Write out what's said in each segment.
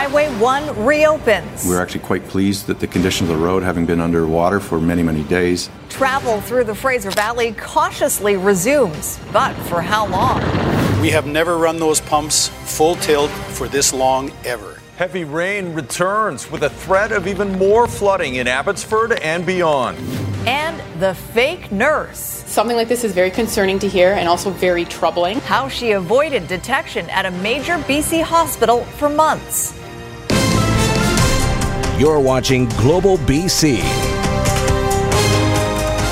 Highway 1 reopens. We're actually quite pleased that the condition of the road, having been underwater for many, many days, Travel through the Fraser Valley cautiously resumes. But for how long? We have never run those pumps full tilt for this long ever. Heavy rain returns with a threat of even more flooding in Abbotsford and beyond. And the fake nurse. Something like this is very concerning to hear and also very troubling. How she avoided detection at a major BC hospital for months. You're watching Global BC.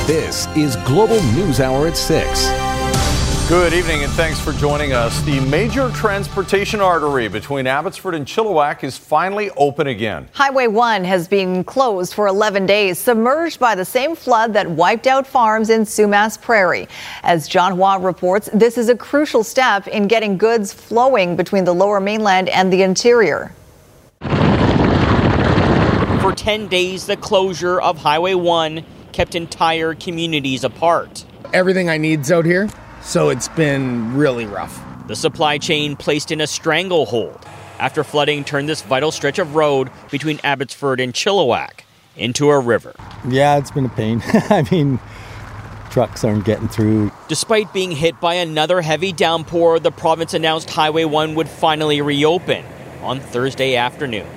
This is Global News Hour at 6. Good evening and thanks for joining us. The major transportation artery between Abbotsford and Chilliwack is finally open again. Highway 1 has been closed for 11 days, submerged by the same flood that wiped out farms in Sumas Prairie. As John Hua reports, this is a crucial step in getting goods flowing between the lower mainland and the interior. For 10 days, the closure of Highway 1 kept entire communities apart. Everything I need's out here so it's been really rough. The supply chain placed in a stranglehold after flooding turned this vital stretch of road between Abbotsford and Chilliwack into a river. Yeah, it's been a pain. I mean, trucks aren't getting through. Despite being hit by another heavy downpour, the province announced Highway 1 would finally reopen on Thursday afternoon.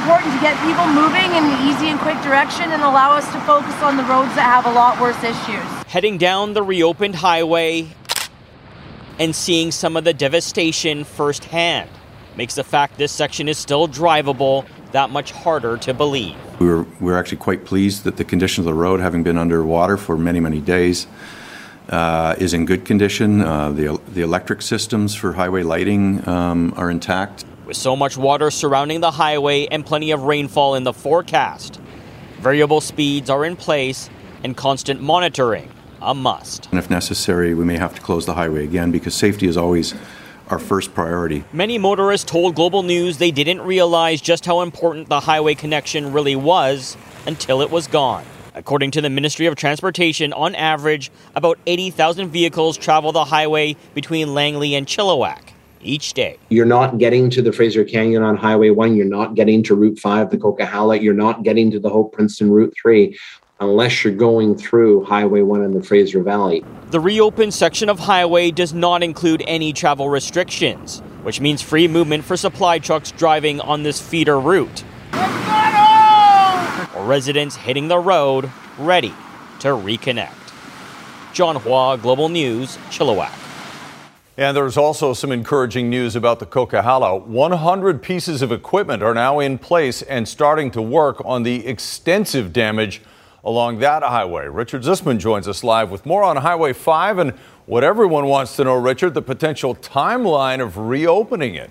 It's really important to get people moving in an easy and quick direction and allow us to focus on the roads that have a lot worse issues. Heading down the reopened highway, and seeing some of the devastation firsthand makes the fact this section is still drivable that much harder to believe. We were, we were actually quite pleased that the condition of the road, having been underwater for many, many days, uh, is in good condition. Uh, the, the electric systems for highway lighting um, are intact. With so much water surrounding the highway and plenty of rainfall in the forecast, variable speeds are in place and constant monitoring a must. And if necessary, we may have to close the highway again because safety is always our first priority. Many motorists told Global News they didn't realize just how important the highway connection really was until it was gone. According to the Ministry of Transportation, on average, about 80,000 vehicles travel the highway between Langley and Chilliwack each day. You're not getting to the Fraser Canyon on Highway 1. You're not getting to Route 5, the Coquihalla. You're not getting to the Hope Princeton Route 3 unless you're going through Highway 1 in the Fraser Valley. The reopened section of highway does not include any travel restrictions, which means free movement for supply trucks driving on this feeder route. Or residents hitting the road ready to reconnect. John Hua, Global News, Chilliwack. And there's also some encouraging news about the Coquihalla. 100 pieces of equipment are now in place and starting to work on the extensive damage along that highway. Richard Zussman joins us live with more on Highway 5 and what everyone wants to know, Richard, the potential timeline of reopening it.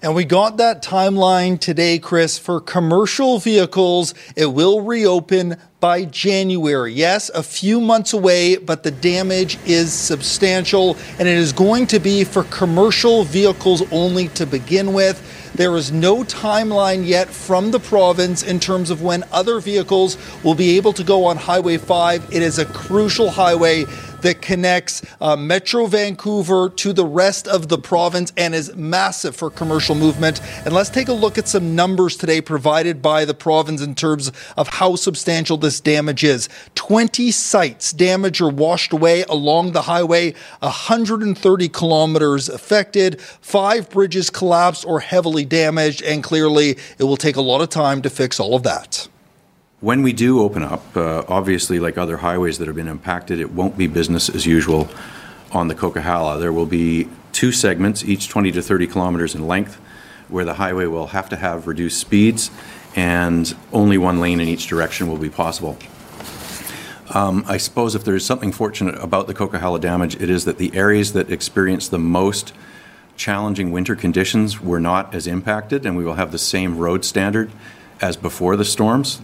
And we got that timeline today, Chris. For commercial vehicles, it will reopen by January. Yes, a few months away, but the damage is substantial, and it is going to be for commercial vehicles only to begin with. There is no timeline yet from the province in terms of when other vehicles will be able to go on Highway 5. It is a crucial highway that connects uh, Metro Vancouver to the rest of the province and is massive for commercial movement. And let's take a look at some numbers today provided by the province in terms of how substantial this damage is. 20 sites damaged or washed away along the highway, 130 kilometers affected, five bridges collapsed or heavily damaged, and clearly it will take a lot of time to fix all of that. When we do open up, uh, obviously, like other highways that have been impacted, it won't be business as usual on the Coquihalla. There will be two segments, each 20 to 30 kilometers in length, where the highway will have to have reduced speeds and only one lane in each direction will be possible. Um, I suppose if there is something fortunate about the Coquihalla damage, it is that the areas that experienced the most challenging winter conditions were not as impacted, and we will have the same road standard as before the storms.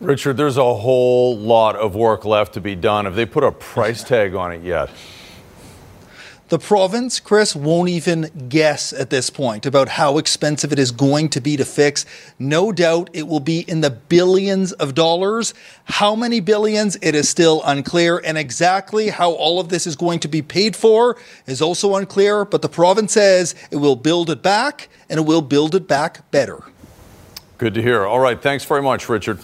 Richard, there's a whole lot of work left to be done. Have they put a price tag on it yet? The province, Chris, won't even guess at this point about how expensive it is going to be to fix. No doubt it will be in the billions of dollars. How many billions? It is still unclear. And exactly how all of this is going to be paid for is also unclear. But the province says it will build it back and it will build it back better. Good to hear. All right. Thanks very much, Richard.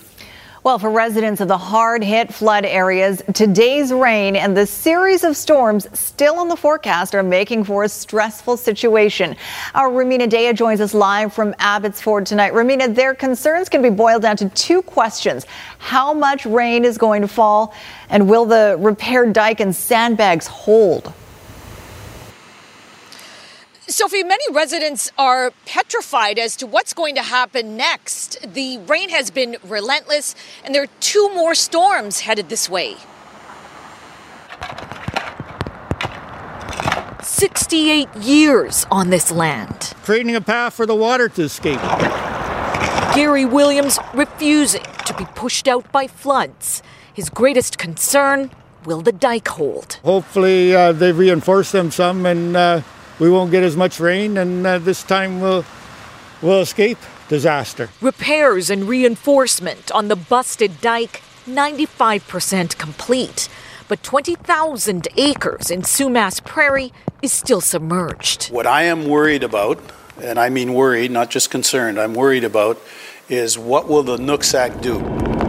Well, for residents of the hard hit flood areas, today's rain and the series of storms still in the forecast are making for a stressful situation. Our Rumina Daya joins us live from Abbotsford tonight. Rumina, their concerns can be boiled down to two questions How much rain is going to fall, and will the repaired dike and sandbags hold? Sophie, many residents are petrified as to what's going to happen next. The rain has been relentless, and there are two more storms headed this way. 68 years on this land. Creating a path for the water to escape. Gary Williams refusing to be pushed out by floods. His greatest concern will the dike hold? Hopefully, uh, they reinforce them some and uh, we won't get as much rain, and uh, this time we'll, we'll escape disaster. Repairs and reinforcement on the busted dike, 95% complete. But 20,000 acres in Sumas Prairie is still submerged. What I am worried about, and I mean worried, not just concerned, I'm worried about, is what will the Nooksack do?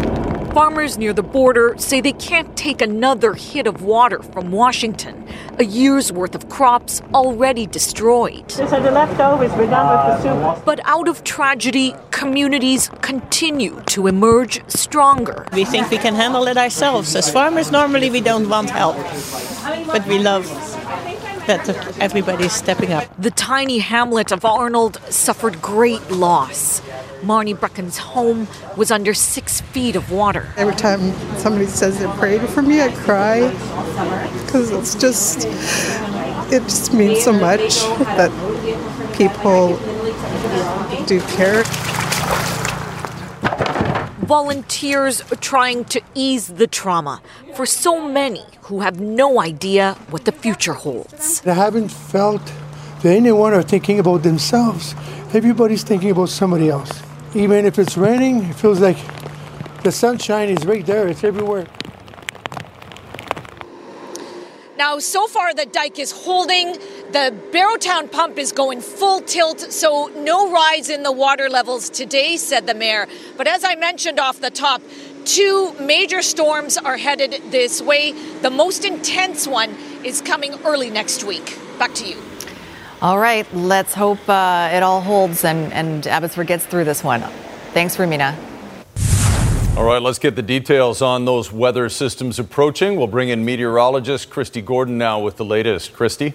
Farmers near the border say they can't take another hit of water from Washington. A year's worth of crops already destroyed. These are the leftovers. We're done with the soup. But out of tragedy, communities continue to emerge stronger. We think we can handle it ourselves. As farmers, normally we don't want help, but we love that everybody's stepping up. The tiny hamlet of Arnold suffered great loss. Marnie Brecken's home was under six feet of water. Every time somebody says they prayed for me, I cry because it's just, it just means so much that people do care. Volunteers are trying to ease the trauma for so many who have no idea what the future holds. I haven't felt that anyone are thinking about themselves. Everybody's thinking about somebody else. Even if it's raining, it feels like the sunshine is right there, it's everywhere. Now, so far, the dike is holding. The Barrowtown pump is going full tilt, so no rise in the water levels today, said the mayor. But as I mentioned off the top, two major storms are headed this way. The most intense one is coming early next week. Back to you. All right, let's hope uh, it all holds and, and Abbotsford gets through this one. Thanks, Rumina. All right, let's get the details on those weather systems approaching. We'll bring in meteorologist Kristi Gordon now with the latest. Kristi?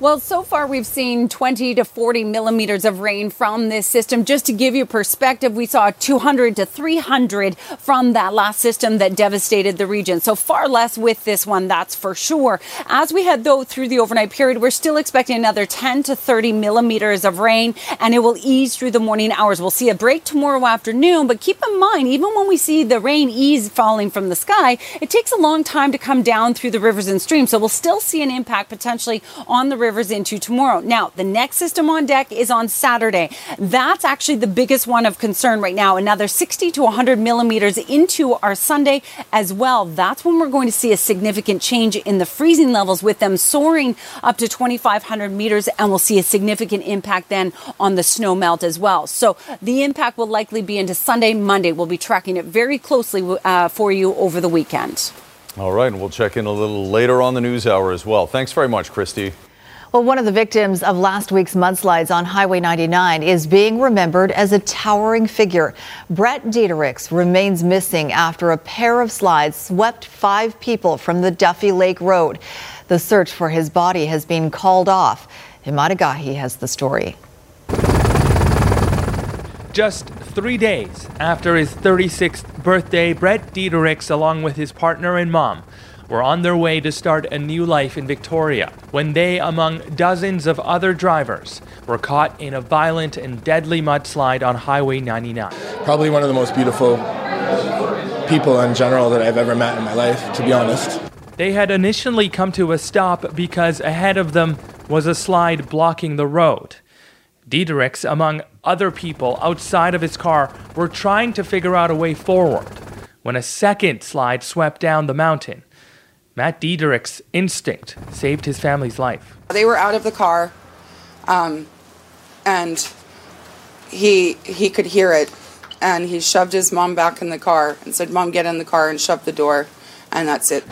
Well, so far we've seen 20 to 40 millimeters of rain from this system. Just to give you perspective, we saw 200 to 300 from that last system that devastated the region. So far less with this one, that's for sure. As we head though through the overnight period, we're still expecting another 10 to 30 millimeters of rain and it will ease through the morning hours. We'll see a break tomorrow afternoon, but keep in mind, even when we see the rain ease falling from the sky, it takes a long time to come down through the rivers and streams. So we'll still see an impact potentially on the river rivers into tomorrow. Now, the next system on deck is on Saturday. That's actually the biggest one of concern right now. Another 60 to 100 millimeters into our Sunday as well. That's when we're going to see a significant change in the freezing levels with them soaring up to 2,500 meters, and we'll see a significant impact then on the snow melt as well. So the impact will likely be into Sunday, Monday. We'll be tracking it very closely uh, for you over the weekend. All right, and we'll check in a little later on the news hour as well. Thanks very much, Kristi. Well, one of the victims of last week's mudslides on Highway 99 is being remembered as a towering figure. Brett Diederichs remains missing after a pair of slides swept five people from the Duffey Lake Road. The search for his body has been called off. Emad Agahi has the story. Just three days after his 36th birthday, Brett Diederichs, along with his partner and mom, were on their way to start a new life in Victoria when they, among dozens of other drivers, were caught in a violent and deadly mudslide on Highway 99. Probably one of the most beautiful people in general that I've ever met in my life, to be honest. They had initially come to a stop because ahead of them was a slide blocking the road. Diederichs, among other people outside of his car, were trying to figure out a way forward when a second slide swept down the mountain. Matt Diederichs' instinct saved his family's life. They were out of the car, um, and he he could hear it, and he shoved his mom back in the car and said, "Mom, get in the car," and shut the door, and that's it.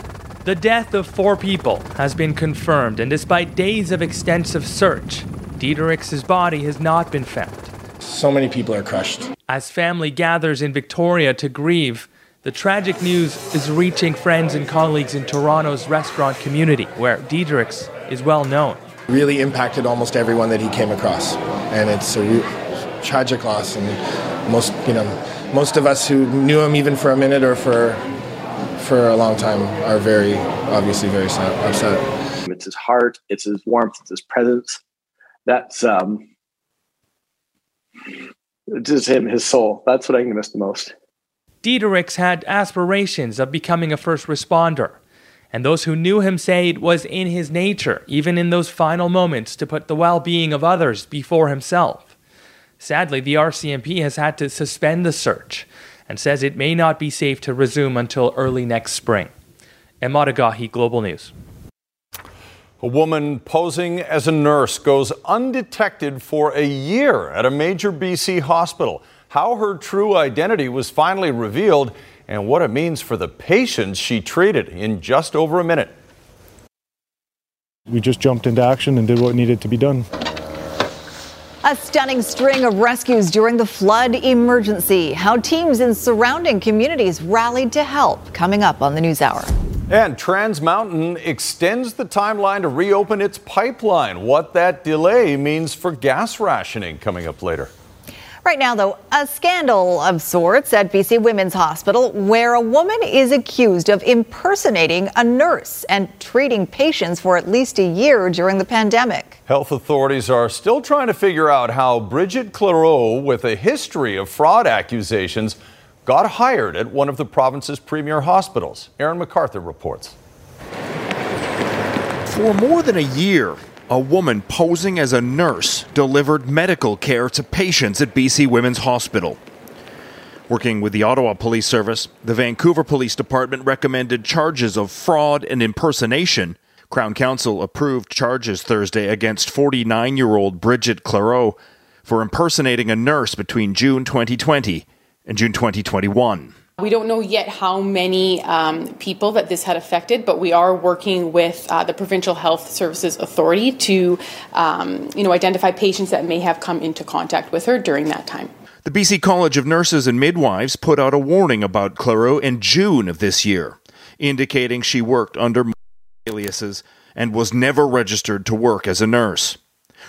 The death of four people has been confirmed, and despite days of extensive search, Diederichs' body has not been found. So many people are crushed. As family gathers in Victoria to grieve, the tragic news is reaching friends and colleagues in Toronto's restaurant community, where Diederichs is well known. Really impacted almost everyone that he came across, and it's a re- tragic loss. And most, you know, most of us who knew him even for a minute or for for a long time are very, obviously, very sad, upset. It's his heart, it's his warmth, it's his presence. That's um, just him, his soul. That's what I can miss the most. Diederichs had aspirations of becoming a first responder, and those who knew him say it was in his nature, even in those final moments, to put the well being of others before himself. Sadly, the RCMP has had to suspend the search and says it may not be safe to resume until early next spring. Emad Agahi, Global News. A woman posing as a nurse goes undetected for a year at a major BC hospital. How her true identity was finally revealed and what it means for the patients she treated in just over a minute. We just jumped into action and did what needed to be done. A stunning string of rescues during the flood emergency. How teams in surrounding communities rallied to help. Coming up on the News Hour. And Trans Mountain extends the timeline to reopen its pipeline. What that delay means for gas rationing coming up later. Right now, though, a scandal of sorts at BC Women's Hospital where a woman is accused of impersonating a nurse and treating patients for at least a year during the pandemic. Health authorities are still trying to figure out how Brigitte Cleroux, with a history of fraud accusations, got hired at one of the province's premier hospitals. Aaron McArthur reports. For more than a year, a woman posing as a nurse delivered medical care to patients at BC Women's Hospital. Working with the Ottawa Police Service, the Vancouver Police Department recommended charges of fraud and impersonation. Crown Counsel approved charges Thursday against 49 year old Brigitte Cleroux for impersonating a nurse between June 2020 and June 2021. We don't know yet how many um, people that this had affected, but we are working with uh, the Provincial Health Services Authority to, um, you know, identify patients that may have come into contact with her during that time. The BC College of Nurses and Midwives put out a warning about Cleroux in June of this year, indicating she worked under aliases and was never registered to work as a nurse,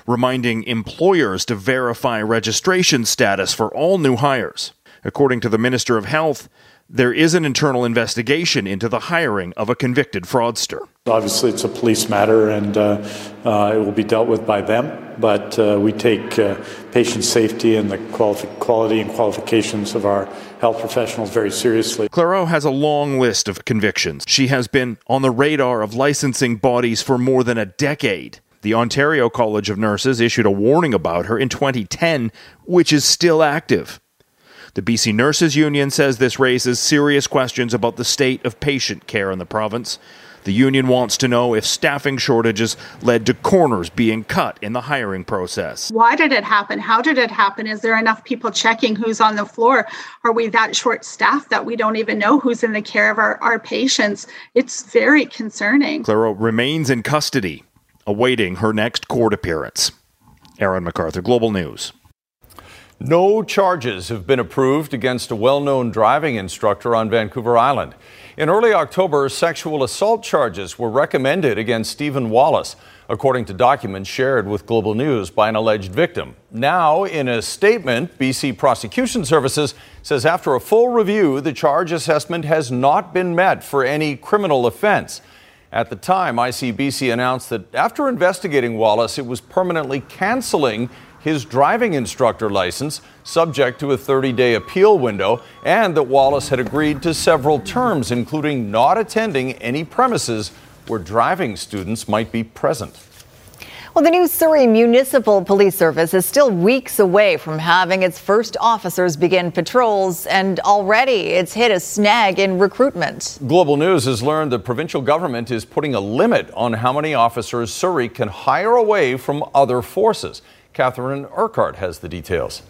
reminding employers to verify registration status for all new hires. According to the Minister of Health, there is an internal investigation into the hiring of a convicted fraudster. Obviously, it's a police matter and uh, uh, it will be dealt with by them, but uh, we take uh, patient safety and the quali- quality and qualifications of our health professionals very seriously. Cleroux has a long list of convictions. She has been on the radar of licensing bodies for more than a decade. The Ontario College of Nurses issued a warning about her in 2010, which is still active. The BC Nurses Union says this raises serious questions about the state of patient care in the province. The union wants to know if staffing shortages led to corners being cut in the hiring process. Why did it happen? How did it happen? Is there enough people checking who's on the floor? Are we that short staffed that we don't even know who's in the care of our, our patients? It's very concerning. Cleroux remains in custody, awaiting her next court appearance. Aaron McArthur, Global News. No charges have been approved against a well known driving instructor on Vancouver Island. In early October, sexual assault charges were recommended against Stephen Wallace, according to documents shared with Global News by an alleged victim. Now, in a statement, BC Prosecution Services says after a full review, the charge assessment has not been met for any criminal offense. At the time, ICBC announced that after investigating Wallace, it was permanently canceling his driving instructor license, subject to a 30 day appeal window, and that Wallace had agreed to several terms, including not attending any premises where driving students might be present. Well, the new Surrey Municipal Police Service is still weeks away from having its first officers begin patrols, and already it's hit a snag in recruitment. Global News has learned the provincial government is putting a limit on how many officers Surrey can hire away from other forces. Catherine Urquhart has the details.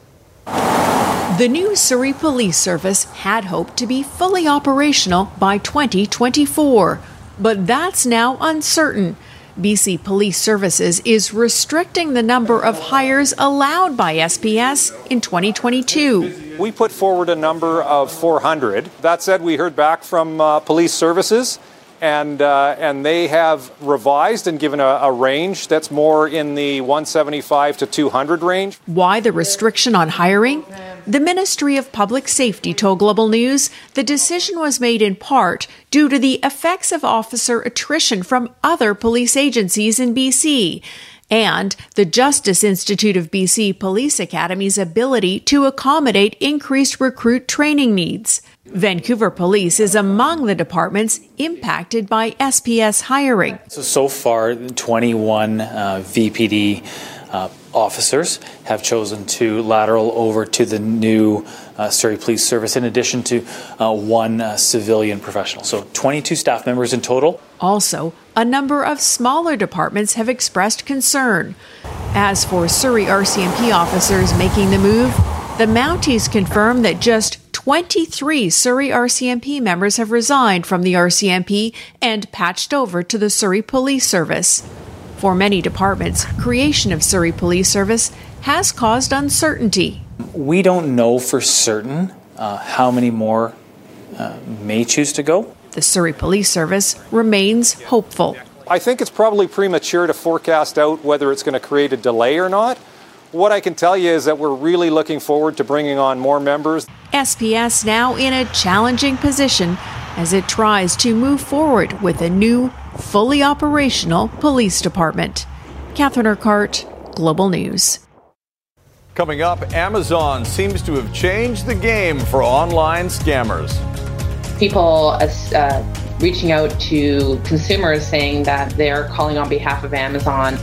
The new Surrey Police Service had hoped to be fully operational by 2024, but that's now uncertain. BC Police Services is restricting the number of hires allowed by SPS in 2022. We put forward a number of 400. That said, we heard back from uh, police services and uh, and they have revised and given a, a, range that's more in the 175 to 200 range. Why the restriction on hiring? The Ministry of Public Safety told Global News the decision was made in part due to the effects of officer attrition from other police agencies in BC and the Justice Institute of BC Police Academy's ability to accommodate increased recruit training needs. Vancouver Police is among the departments impacted by SPS hiring. So, so far, 21 uh, VPD uh, officers have chosen to lateral over to the new uh, Surrey Police Service, in addition to uh, one uh, civilian professional. So, 22 staff members in total. Also, a number of smaller departments have expressed concern. As for Surrey RCMP officers making the move, the Mounties confirm that just 23 Surrey RCMP members have resigned from the RCMP and patched over to the Surrey Police Service. For many departments, creation of Surrey Police Service has caused uncertainty. We don't know for certain uh, how many more uh, may choose to go. The Surrey Police Service remains hopeful. I think it's probably premature to forecast out whether it's going to create a delay or not. What I can tell you is that we're really looking forward to bringing on more members. SPS now in a challenging position as it tries to move forward with a new, fully operational police department. Catherine Urquhart, Global News. Coming up, Amazon seems to have changed the game for online scammers. People uh, reaching out to consumers saying that they're calling on behalf of Amazon.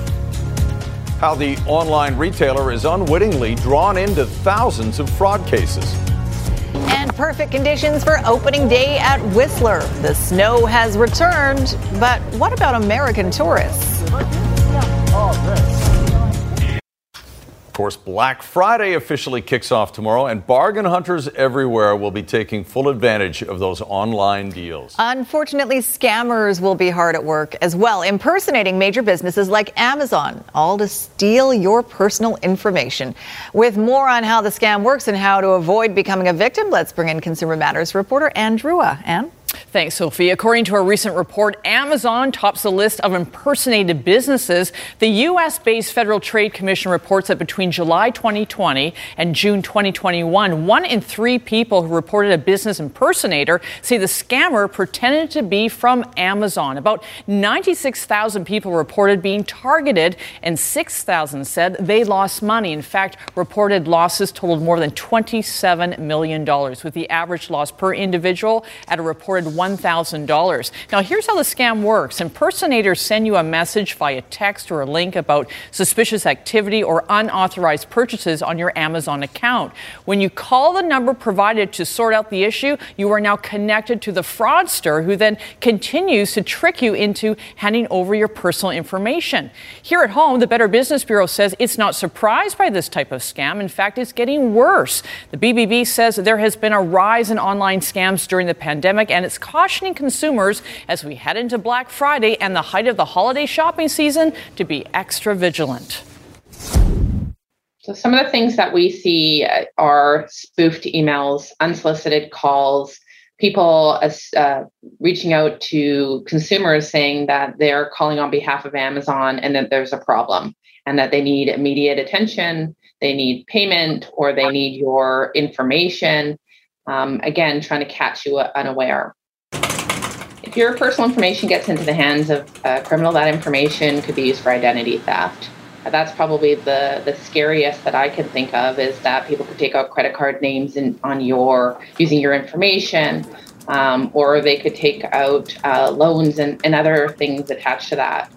How the online retailer is unwittingly drawn into thousands of fraud cases. And perfect conditions for opening day at Whistler. The snow has returned, but what about American tourists? Course, Black Friday officially kicks off tomorrow, and bargain hunters everywhere will be taking full advantage of those online deals. Unfortunately, scammers will be hard at work as well, impersonating major businesses like Amazon, all to steal your personal information. With more on how the scam works and how to avoid becoming a victim, let's bring in Consumer Matters reporter uh, Anne Drewa. Anne? Thanks, Sophie. According to a recent report, Amazon tops the list of impersonated businesses. The U.S. based Federal Trade Commission reports that between July 2020 and June 2021, one in three people who reported a business impersonator say the scammer pretended to be from Amazon. About 96,000 people reported being targeted, and 6,000 said they lost money. In fact, reported losses totaled more than $27 million, with the average loss per individual at a reported $1,000. Now, here's how the scam works impersonators send you a message via text or a link about suspicious activity or unauthorized purchases on your Amazon account. When you call the number provided to sort out the issue, you are now connected to the fraudster who then continues to trick you into handing over your personal information. Here at home, the Better Business Bureau says it's not surprised by this type of scam. In fact, it's getting worse. The BBB says there has been a rise in online scams during the pandemic, and it's cautioning consumers as we head into Black Friday and the height of the holiday shopping season to be extra vigilant. So, some of the things that we see uh, are spoofed emails, unsolicited calls, people uh, reaching out to consumers saying that they're calling on behalf of Amazon and that there's a problem and that they need immediate attention, they need payment, or they need your information. Um, again, trying to catch you unaware. Your personal information gets into the hands of a criminal, that information could be used for identity theft. That's probably the the scariest that I can think of is that people could take out credit card names in, on your using your information, um, or they could take out uh, loans and, and other things attached to that.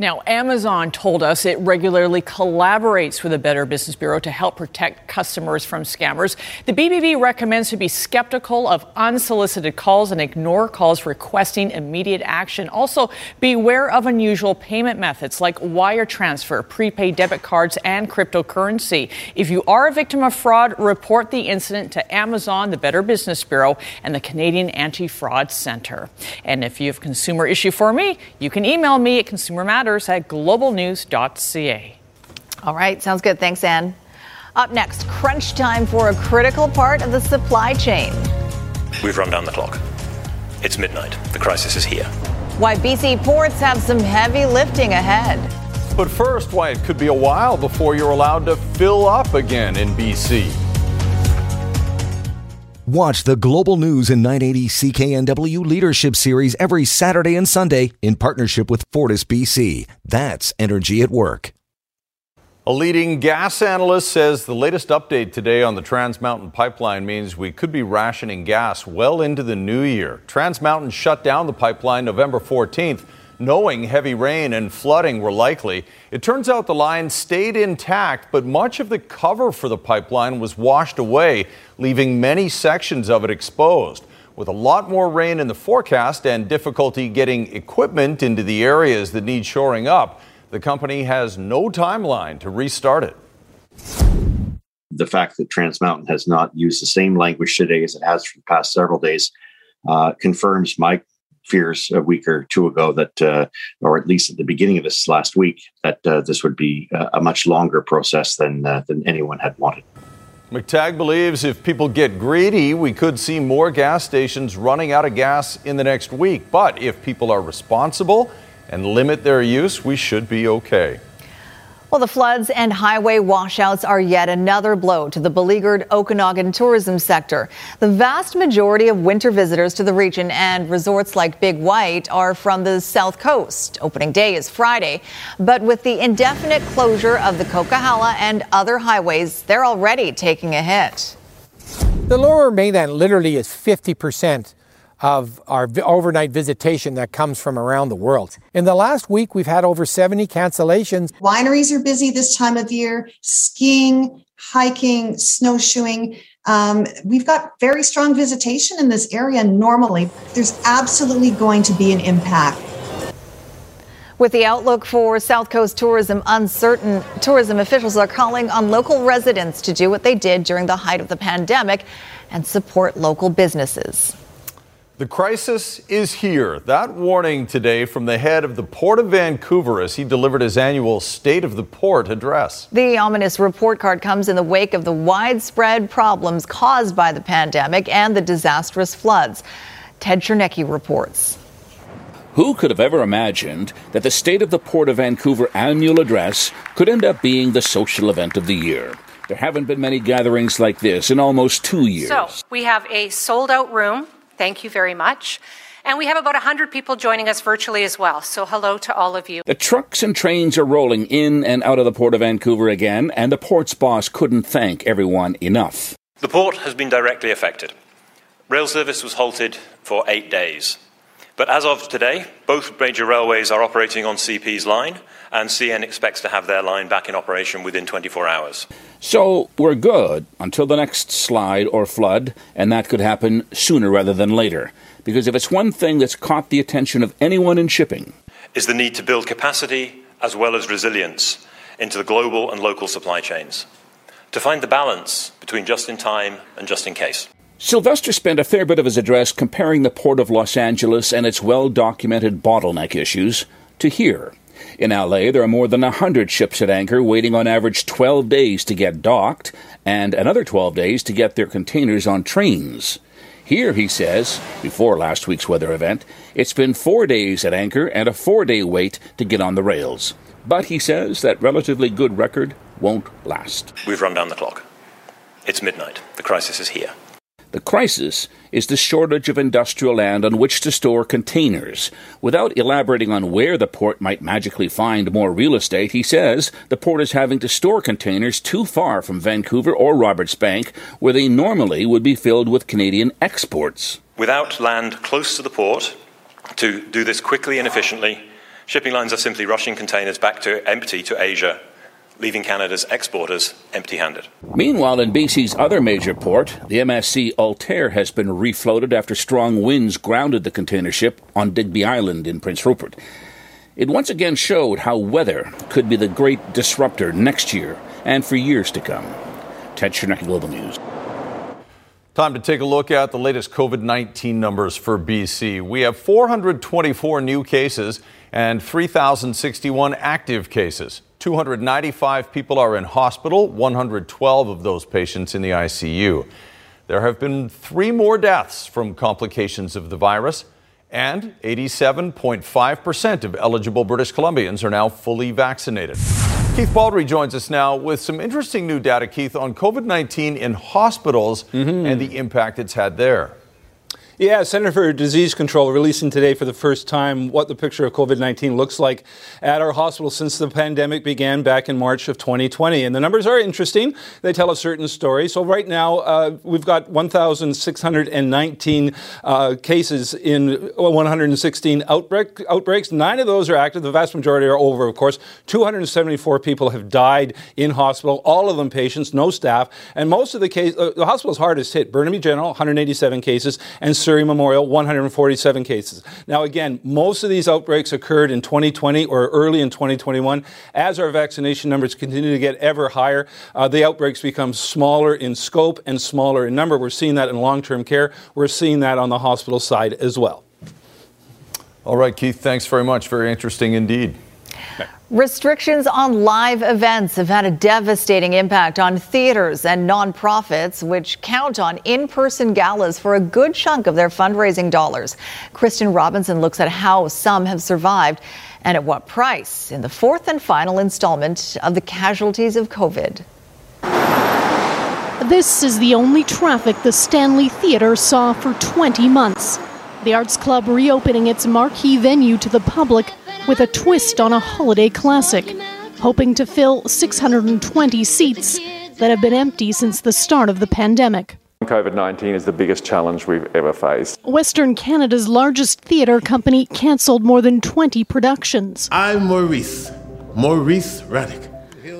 Now, Amazon told us it regularly collaborates with the Better Business Bureau to help protect customers from scammers. The BBB recommends to be skeptical of unsolicited calls and ignore calls requesting immediate action. Also, beware of unusual payment methods like wire transfer, prepaid debit cards, and cryptocurrency. If you are a victim of fraud, report the incident to Amazon, the Better Business Bureau, and the Canadian Anti Fraud Center. And if you have a consumer issue for me, you can email me at Consumer Matters matters at globalnews.ca. All right, sounds good. Thanks, Anne. Up next, crunch time for a critical part of the supply chain. We've run down the clock. It's midnight. The crisis is here. Why BC ports have some heavy lifting ahead. But first, why it could be a while before you're allowed to fill up again in BC. Watch the Global News in 980 CKNW Leadership Series every Saturday and Sunday in partnership with Fortis BC. That's Energy at Work. A leading gas analyst says the latest update today on the Trans Mountain pipeline means we could be rationing gas well into the new year. Trans Mountain shut down the pipeline November 14th knowing heavy rain and flooding were likely. It turns out the line stayed intact, but much of the cover for the pipeline was washed away, leaving many sections of it exposed. With a lot more rain in the forecast and difficulty getting equipment into the areas that need shoring up, the company has no timeline to restart it. The fact that Trans Mountain has not used the same language today as it has for the past several days uh, confirms my fears a week or two ago that, uh, or at least at the beginning of this last week, that uh, this would be a much longer process than uh, than anyone had wanted. McTeague believes if people get greedy, we could see more gas stations running out of gas in the next week. But if people are responsible and limit their use, we should be okay. Well, the floods and highway washouts are yet another blow to the beleaguered Okanagan tourism sector. The vast majority of winter visitors to the region and resorts like Big White are from the south coast. Opening day is Friday, but with the indefinite closure of the Coquihalla and other highways, they're already taking a hit. The lower mainland literally is 50 percent of our overnight visitation that comes from around the world. In the last week, we've had over 70 cancellations. Wineries are busy this time of year, skiing, hiking, snowshoeing. Um, we've got very strong visitation in this area normally. There's absolutely going to be an impact. With the outlook for South Coast tourism uncertain, tourism officials are calling on local residents to do what they did during the height of the pandemic and support local businesses. The crisis is here. That warning today from the head of the Port of Vancouver as he delivered his annual State of the Port address. The ominous report card comes in the wake of the widespread problems caused by the pandemic and the disastrous floods. Ted Chernecki reports. Who could have ever imagined that the State of the Port of Vancouver annual address could end up being the social event of the year? There haven't been many gatherings like this in almost two years. So, we have a sold out room Thank you very much. And we have about 100 people joining us virtually as well. So hello to all of you. The trucks and trains are rolling in and out of the Port of Vancouver again, and the port's boss couldn't thank everyone enough. The port has been directly affected. Rail service was halted for eight days. But as of today, both major railways are operating on CP's line, and CN expects to have their line back in operation within 24 hours. So we're good until the next slide or flood, and that could happen sooner rather than later. Because if it's one thing that's caught the attention of anyone in shipping, is the need to build capacity as well as resilience into the global and local supply chains to find the balance between just in time and just in case. Silvester spent a fair bit of his address comparing the Port of Los Angeles and its well documented bottleneck issues to here. In LA, there are more than 100 ships at anchor waiting on average 12 days to get docked and another 12 days to get their containers on trains. Here, he says, before last week's weather event, it's been four days at anchor and a four day wait to get on the rails. But he says that relatively good record won't last. We've run down the clock. It's midnight. The crisis is here. The crisis is the shortage of industrial land on which to store containers. Without elaborating on where the port might magically find more real estate, he says the port is having to store containers too far from Vancouver or Roberts Bank, where they normally would be filled with Canadian exports. Without land close to the port to do this quickly and efficiently, shipping lines are simply rushing containers back to empty to Asia leaving Canada's exporters empty handed. Meanwhile, in BC's other major port, the MSC Altair has been refloated after strong winds grounded the container ship on Digby Island in Prince Rupert. It once again showed how weather could be the great disruptor next year and for years to come. Ted Chernecki, Global News. Time to take a look at the latest COVID 19 numbers for BC. We have 424 new cases and 3,061 active cases. 295 people are in hospital, 112 of those patients in the ICU. There have been three more deaths from complications of the virus, and 87.5% of eligible British Columbians are now fully vaccinated. Keith Baldrey joins us now with some interesting new data, Keith, on COVID 19 in hospitals mm-hmm. and the impact it's had there. Yeah, Center for Disease Control releasing today for the first time what the picture of COVID 19 looks like at our hospital since the pandemic began back in March of 2020. And the numbers are interesting. They tell a certain story. So, right now, uh, we've got 1,619 uh, cases in 116 outbreak, outbreaks. Nine of those are active. The vast majority are over, of course. 274 people have died in hospital, all of them patients, no staff. And most of the cases, uh, the hospital's hardest hit Burnaby General, 187 cases, and Surrey Memorial, 147 cases. Now, again, most of these outbreaks occurred in 2020 or early in 2021. As our vaccination numbers continue to get ever higher, uh, the outbreaks become smaller in scope and smaller in number. We're seeing that in long term care. We're seeing that on the hospital side as well. All right, Keith, thanks very much. Very interesting indeed. Restrictions on live events have had a devastating impact on theaters and nonprofits, which count on in person galas for a good chunk of their fundraising dollars. Kristen Robinson looks at how some have survived and at what price in the fourth and final installment of the casualties of COVID. This is the only traffic the Stanley Theatre saw for 20 months. The Arts Club reopening its marquee venue to the public with a twist on a holiday classic, hoping to fill 620 seats that have been empty since the start of the pandemic. COVID 19 is the biggest challenge we've ever faced. Western Canada's largest theatre company cancelled more than 20 productions. I'm Maurice, Maurice Raddick.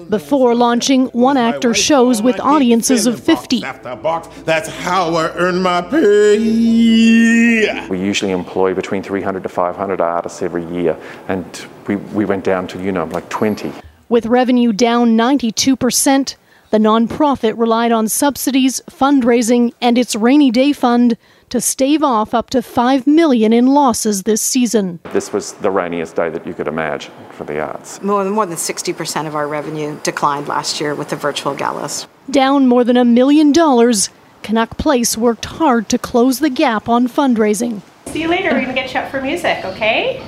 Before launching one actor shows with audiences of 50. That's how I earn my pay. We usually employ between 300 to 500 artists every year, and we, we went down to, you know, like 20. With revenue down 92%, the nonprofit relied on subsidies, fundraising, and its rainy day fund to stave off up to 5 million in losses this season. This was the rainiest day that you could imagine for the arts. More than more than 60% of our revenue declined last year with the virtual galas. Down more than a million dollars, Canuck Place worked hard to close the gap on fundraising. See you later. We're going to get you up for music, okay?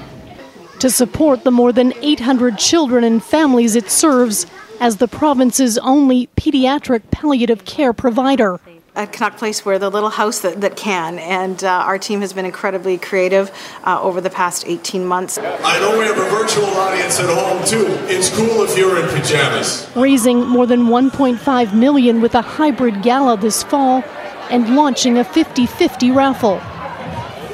To support the more than 800 children and families it serves as the province's only pediatric palliative care provider at Canuck Place, we're the little house that, that can, and uh, our team has been incredibly creative uh, over the past 18 months. I know we have a virtual audience at home too. It's cool if you're in pajamas. Raising more than 1.5 million with a hybrid gala this fall and launching a 50-50 raffle.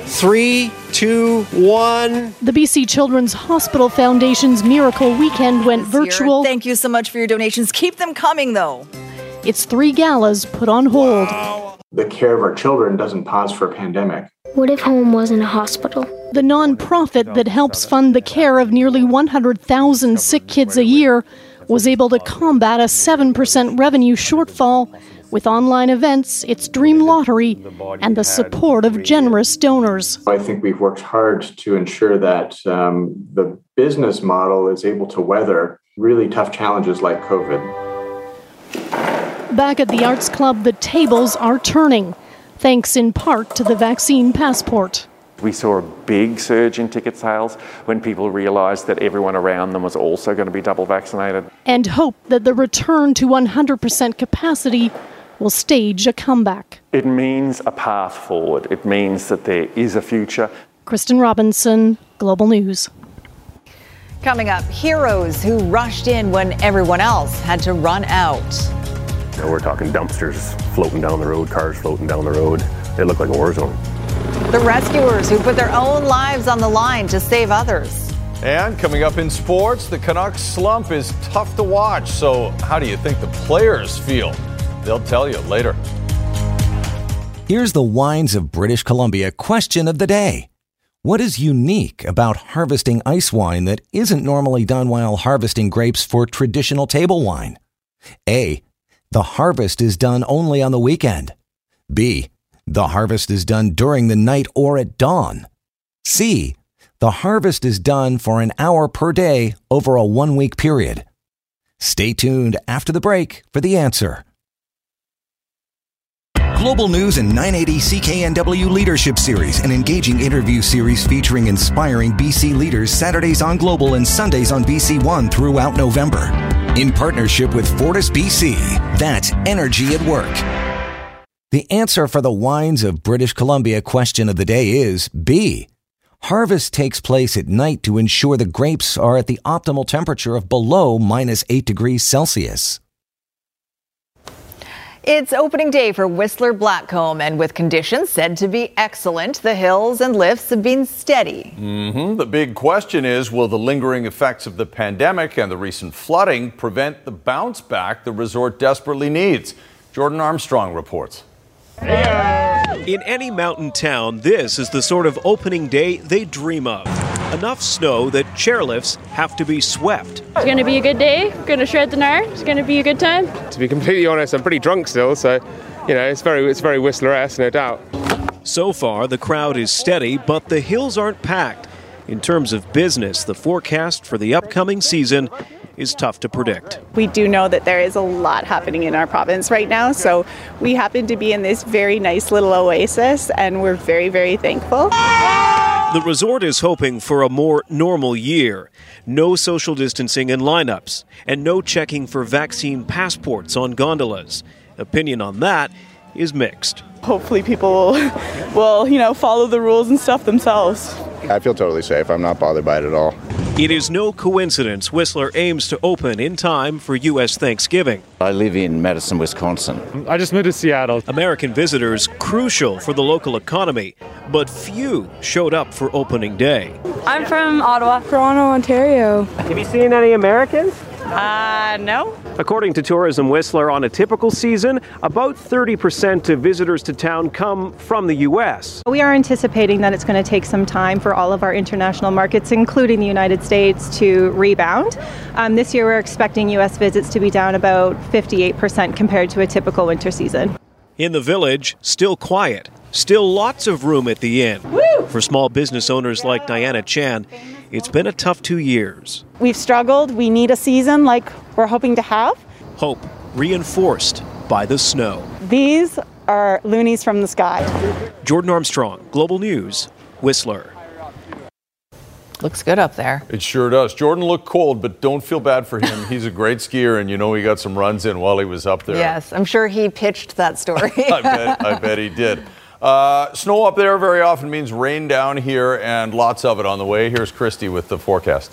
Three, two, one. The BC Children's Hospital Foundation's Miracle Weekend went virtual. Thank you so much for your donations. Keep them coming, though. Its three galas put on hold. The care of our children doesn't pause for a pandemic. What if home wasn't a hospital? The nonprofit that helps fund the care of nearly 100,000 sick kids a year was able to combat a 7% revenue shortfall with online events, its dream lottery, and the support of generous donors. I think we've worked hard to ensure that um, the business model is able to weather really tough challenges like COVID. Back at the Arts Club, the tables are turning, thanks in part to the vaccine passport. We saw a big surge in ticket sales when people realised that everyone around them was also going to be double vaccinated. And hope that the return to 100% capacity will stage a comeback. It means a path forward. It means that there is a future. Kristen Robinson, Global News. Coming up, heroes who rushed in when everyone else had to run out. Now we're talking dumpsters floating down the road, cars floating down the road. It looked like a war zone. The rescuers who put their own lives on the line to save others. And coming up in sports, the Canucks slump is tough to watch. So, how do you think the players feel? They'll tell you later. Here's the Wines of British Columbia question of the day. What is unique about harvesting ice wine that isn't normally done while harvesting grapes for traditional table wine? A. The harvest is done only on the weekend. B. The harvest is done during the night or at dawn. C. The harvest is done for an hour per day over a one week period. Stay tuned after the break for the answer. Global News and 980 CKNW Leadership Series, an engaging interview series featuring inspiring BC leaders Saturdays on Global and Sundays on BC One throughout November. In partnership with Fortis BC, that's Energy at Work. The answer for the wines of British Columbia question of the day is B. Harvest takes place at night to ensure the grapes are at the optimal temperature of below minus 8 degrees Celsius. It's opening day for Whistler Blackcomb, and with conditions said to be excellent, the hills and lifts have been steady. Mm-hmm. The big question is will the lingering effects of the pandemic and the recent flooding prevent the bounce back the resort desperately needs? Jordan Armstrong reports. In any mountain town, this is the sort of opening day they dream of. Enough snow that chairlifts have to be swept. It's going to be a good day. Going to shred the gnar. It's going to be a good time. To be completely honest, I'm pretty drunk still, so you know it's very it's very Whistler-esque, no doubt. So far, the crowd is steady, but the hills aren't packed. In terms of business, the forecast for the upcoming season is tough to predict. We do know that there is a lot happening in our province right now, so we happen to be in this very nice little oasis, and we're very, very thankful. The resort is hoping for a more normal year. No social distancing in lineups, and no checking for vaccine passports on gondolas. Opinion on that is mixed. Hopefully, people will, will, you know, follow the rules and stuff themselves. I feel totally safe. I'm not bothered by it at all. It is no coincidence Whistler aims to open in time for U.S. Thanksgiving. I live in Madison, Wisconsin. I just moved to Seattle. American visitors crucial for the local economy, but few showed up for opening day. I'm from Ottawa, Toronto, Ontario. Have you seen any Americans? Uh, no. According to Tourism Whistler, on a typical season, about 30% of visitors to town come from the U.S. We are anticipating that it's going to take some time for all of our international markets, including the United States, to rebound. Um, this year, we're expecting U.S. visits to be down about 58% compared to a typical winter season. In the village, still quiet. Still lots of room at the inn. Woo! For small business owners like Diana Chan, it's been a tough two years. We've struggled. We need a season like we're hoping to have. Hope reinforced by the snow. These are loonies from the sky. Jordan Armstrong, Global News, Whistler. Looks good up there. It sure does. Jordan looked cold, but don't feel bad for him. He's a great skier, and you know he got some runs in while he was up there. Yes, I'm sure he pitched that story. I, bet, I bet he did. Uh, snow up there very often means rain down here, and lots of it on the way. Here's Kristi with the forecast.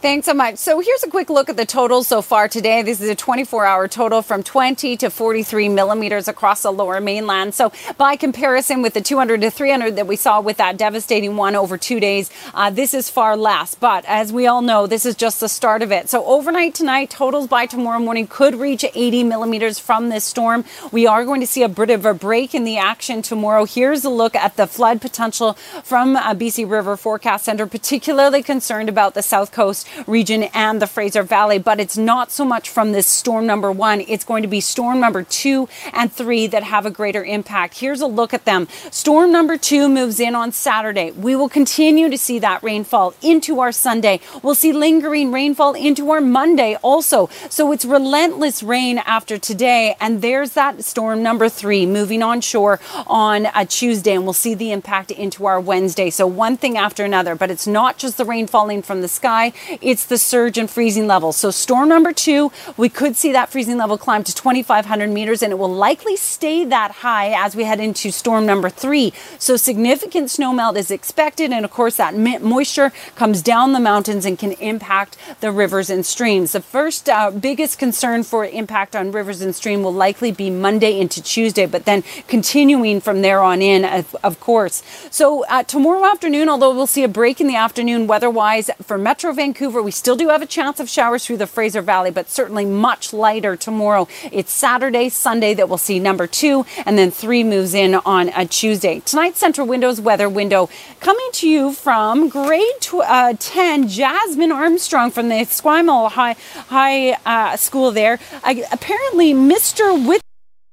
Thanks so much. So here's a quick look at the totals so far today. This is a 24 hour total from 20 to 43 millimeters across the lower mainland. So by comparison with the 200 to 300 that we saw with that devastating one over two days, uh, this is far less. But as we all know, this is just the start of it. So overnight tonight, totals by tomorrow morning could reach 80 millimeters from this storm. We are going to see a bit of a break in the action tomorrow. Here's a look at the flood potential from uh, BC River Forecast Center, particularly concerned about the south coast region and the Fraser Valley, but it's not so much from this storm number one. It's going to be storm number two and three that have a greater impact. Here's a look at them. Storm number two moves in on Saturday. We will continue to see that rainfall into our Sunday. We'll see lingering rainfall into our Monday also. So it's relentless rain after today. And there's that storm number three moving on shore on a Tuesday. And we'll see the impact into our Wednesday. So one thing after another. But it's not just the rain falling from the sky. It's the surge in freezing levels. So, storm number two, we could see that freezing level climb to 2,500 meters, and it will likely stay that high as we head into storm number three. So, significant snowmelt is expected, and of course, that moisture comes down the mountains and can impact the rivers and streams. The first uh, biggest concern for impact on rivers and stream will likely be Monday into Tuesday, but then continuing from there on in, of, of course. So, uh, tomorrow afternoon, although we'll see a break in the afternoon weather wise for Metro Vancouver, we still do have a chance of showers through the Fraser Valley, but certainly much lighter tomorrow. It's Saturday, Sunday that we'll see number two, and then three moves in on a Tuesday. Tonight's Centra Windows weather window coming to you from grade tw- uh, 10, Jasmine Armstrong from the Esquimalt High, High uh, School there. I, apparently, Mr. Whit-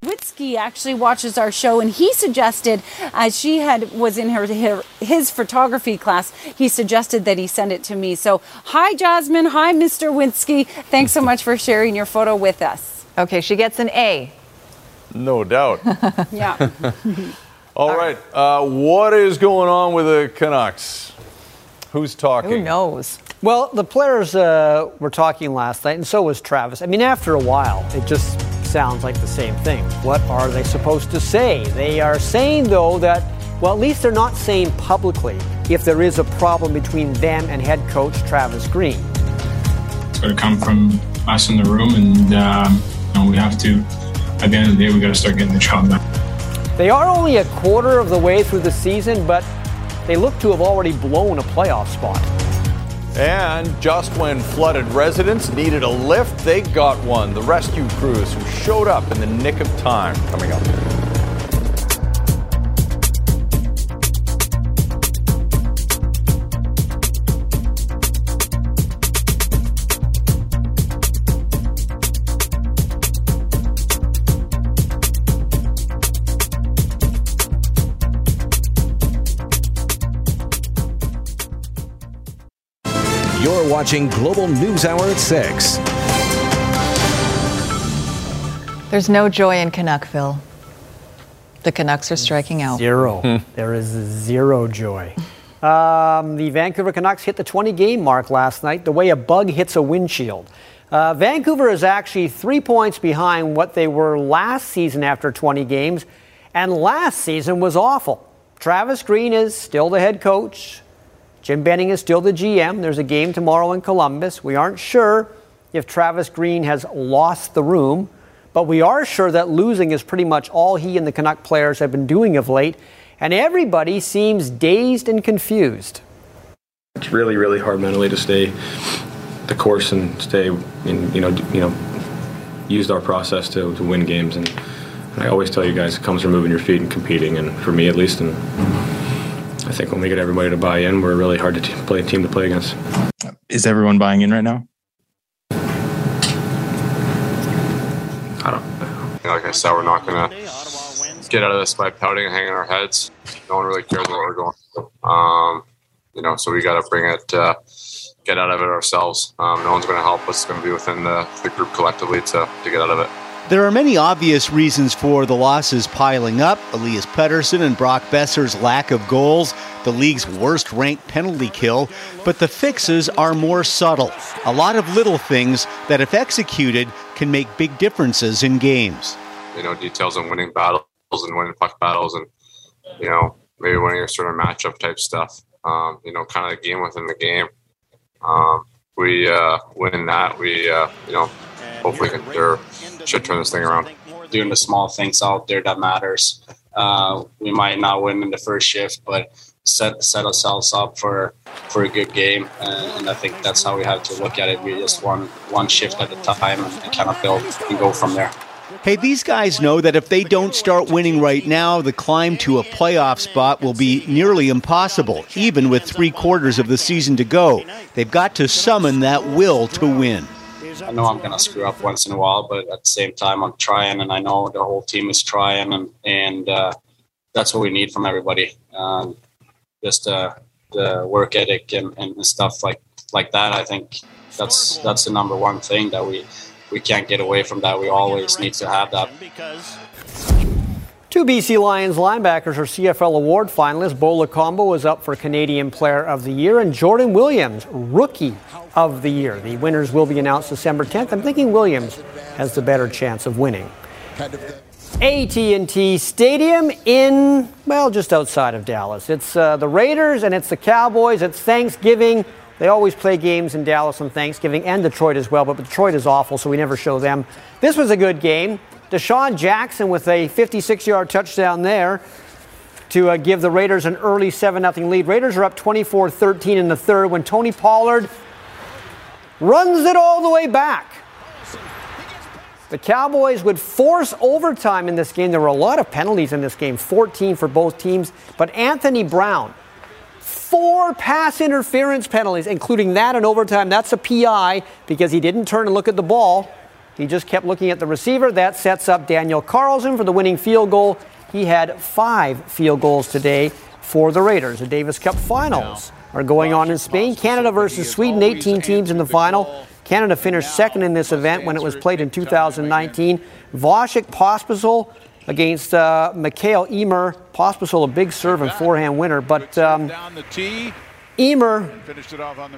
Witzke actually watches our show, and he suggested, as she had was in her, her, his photography class, he suggested that he send it to me. So, hi Jasmine, hi Mr. Witzke. Thanks so much for sharing your photo with us. Okay, she gets an A. No doubt. yeah. All right. Uh, what is going on with the Canucks? Who's talking? Who knows? Well, the players uh, were talking last night, and so was Travis. I mean, after a while, it just sounds like the same thing. What are they supposed to say? They are saying, though, that, well, at least they're not saying publicly if there is a problem between them and head coach Travis Green. It's got to come from us in the room, and um, you we have to, at the end of the day, we got to start getting the job done. They are only a quarter of the way through the season, but they look to have already blown a playoff spot. And just when flooded residents needed a lift, they got one. The rescue crews who showed up in the nick of time coming up. Watching Global News Hour at 6. There's no joy in Canuckville. The Canucks are striking out. Zero. There is zero joy. Um, the Vancouver Canucks hit the 20 game mark last night the way a bug hits a windshield. Uh, Vancouver is actually three points behind what they were last season after 20 games, and last season was awful. Travis Green is still the head coach. Jim Benning is still the GM. There's a game tomorrow in Columbus. We aren't sure if Travis Green has lost the room, but we are sure that losing is pretty much all he and the Canuck players have been doing of late, and everybody seems dazed and confused. It's really, really hard mentally to stay the course and stay in, you know, you know, used our process to, to win games. And I always tell you guys, it comes from moving your feet and competing. And for me, at least, and I think when we get everybody to buy in, we're really hard to t- play a team to play against. Is everyone buying in right now? I don't. Know, like I said, we're not gonna get out of this by pouting and hanging our heads. No one really cares what we're going through. Um, you know, so we got to bring it, uh, get out of it ourselves. Um, no one's going to help us. It's going to be within the, the group collectively to, to get out of it. There are many obvious reasons for the losses piling up Elias Pettersson and Brock Boeser's lack of goals, the league's worst ranked penalty kill, but the fixes are more subtle. A lot of little things that, if executed, can make big differences in games. You know, details on winning battles and winning puck battles and, you know, maybe winning a certain matchup type stuff. Um, you know, kind of the game within the game. Um, we uh, win that, we, uh, you know, hopefully can, or should turn this thing around. Doing the small things out there that matters. Uh, we might not win in the first shift, but set set ourselves up for for a good game, and, and I think that's how we have to look at it. We just one one shift at a time and, kind of build and go from there. Hey, these guys know that if they don't start winning right now, the climb to a playoff spot will be nearly impossible, even with three quarters of the season to go. They've got to summon that will to win. I know I'm going to screw up once in a while, but at the same time, I'm trying, and I know the whole team is trying, and and uh, that's what we need from everybody. Um, just uh, the work ethic and, and stuff like like that. I think that's that's the number one thing that we we can't get away from. That we always need to have that. Two BC Lions linebackers are CFL award finalists. Bo Lokombo is up for Canadian Player of the Year, and Jordan Williams, Rookie of the Year. The winners will be announced December 10th. I'm thinking Williams has the better chance of winning. AT&T Stadium in well just outside of Dallas. It's uh, the Raiders and it's the Cowboys. It's Thanksgiving. They always play games in Dallas on Thanksgiving and Detroit as well, but Detroit is awful, so we never show them. This was a good game. DeSean Jackson with a 56 yard touchdown there to uh, give the Raiders an early 7 0 lead. Raiders are up 24 13 in the third when Tony Pollard runs it all the way back. The Cowboys would force overtime in this game. There were a lot of penalties in this game, 14 for both teams. But Anthony Brown, four pass interference penalties, including that in overtime. That's a PI because he didn't turn and look at the ball. He just kept looking at the receiver. That sets up Daniel Carlson for the winning field goal. He had five field goals today for the Raiders. The Davis Cup finals are going on in Spain. Canada versus Sweden, 18 teams in the final. Canada finished second in this event when it was played in 2019. Vasek Pospisil against uh, Mikael Ymer. Pospisil, a big serve and forehand winner, but um, Ymer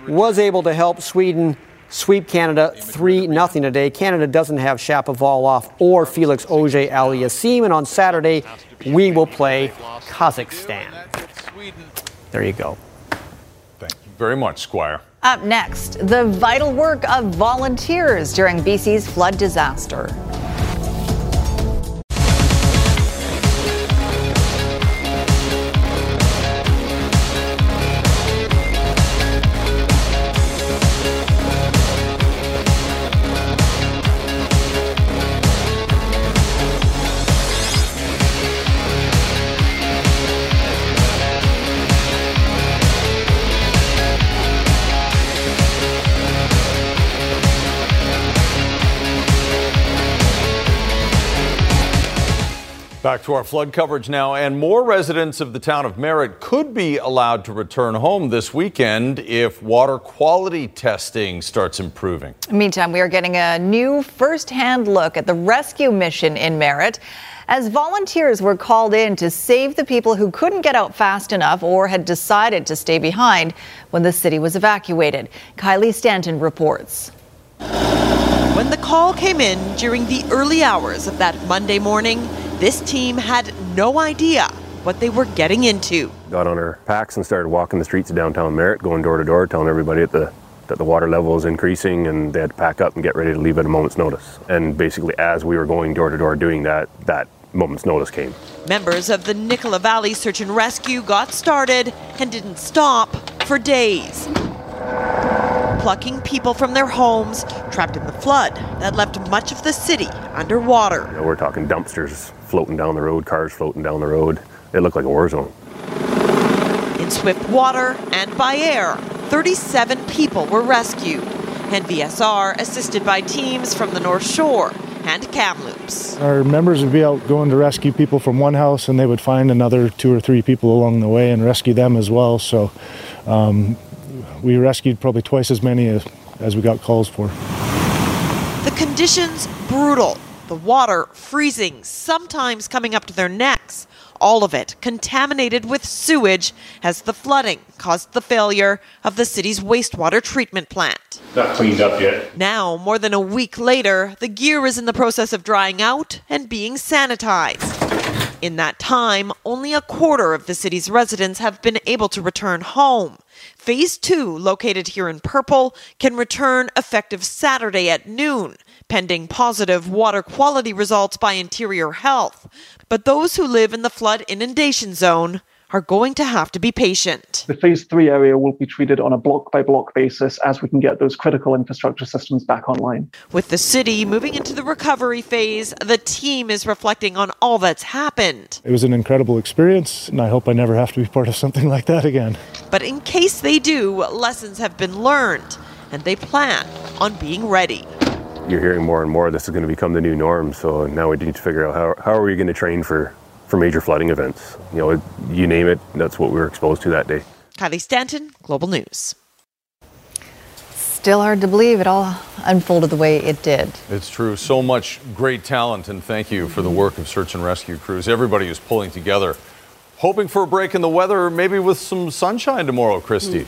was able to help Sweden sweep Canada 3 0 today. Canada doesn't have Shapovalov or Felix Auger Aliassime, and on Saturday we will play Kazakhstan. There you go. Thank you very much, Squire. Up next, the vital work of volunteers during BC's flood disaster. Back to our flood coverage now, and more residents of the town of Merritt could be allowed to return home this weekend if water quality testing starts improving. Meantime, we are getting a new first-hand look at the rescue mission in Merritt. As volunteers were called in to save the people who couldn't get out fast enough or had decided to stay behind when the city was evacuated. Kylie Stanton reports. When the call came in during the early hours of that Monday morning, this team had no idea what they were getting into. Got on our packs and started walking the streets of downtown Merritt, going door to door, telling everybody at the that the water level is increasing and they had to pack up and get ready to leave at a moment's notice. And basically, as we were going door to door doing that, that moment's notice came. Members of the Nicola Valley Search and Rescue got started and didn't stop for days. Plucking people from their homes trapped in the flood that left much of the city underwater. You know, we're talking dumpsters floating down the road, cars floating down the road. It looked like a war zone. In swift water and by air, 37 people were rescued. NVSR assisted by teams from the North Shore and Kamloops. Our members would be out going to rescue people from one house, and they would find another two or three people along the way and rescue them as well. So um, we rescued probably twice as many as, as we got calls for. The conditions brutal. The water freezing, sometimes coming up to their necks. All of it contaminated with sewage as the flooding caused the failure of the city's wastewater treatment plant. Not cleaned up yet. Now, more than a week later, the gear is in the process of drying out and being sanitized. In that time, only a quarter of the city's residents have been able to return home. Phase 2, located here in purple, can return effective Saturday at noon, pending positive water quality results by Interior Health. But those who live in the flood inundation zone are going to have to be patient. The phase three area will be treated on a block by block basis as we can get those critical infrastructure systems back online. With the city moving into the recovery phase, the team is reflecting on all that's happened. It was an incredible experience, and I hope I never have to be part of something like that again. But in case they do, lessons have been learned, and they plan on being ready. You're hearing more and more this is going to become the new norm. So now we need to figure out how, how are we going to train for, for major flooding events. You know, you name it, that's what we were exposed to that day. Kylie Stanton, Global News. still hard to believe it all unfolded the way it did. It's true. So much great talent, and thank you for the work of search and rescue crews. Everybody is pulling together, hoping for a break in the weather, maybe with some sunshine tomorrow, Kristi.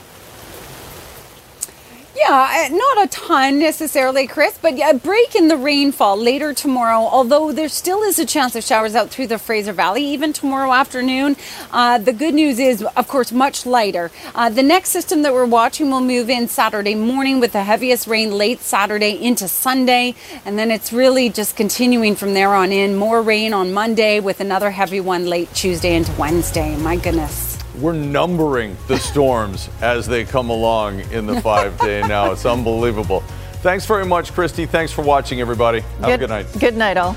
Yeah, uh, not a ton necessarily, Chris, but a break in the rainfall later tomorrow. Although there still is a chance of showers out through the Fraser Valley, even tomorrow afternoon. Uh, the good news is, of course, much lighter. Uh, the next system that we're watching will move in Saturday morning with the heaviest rain late Saturday into Sunday, and then it's really just continuing from there on in. More rain on Monday with another heavy one late Tuesday into Wednesday. My goodness. We're numbering the storms as they come along in the five day now. It's unbelievable. Thanks very much, Kristi. Thanks for watching, everybody. Have good, a good night. Good night, all.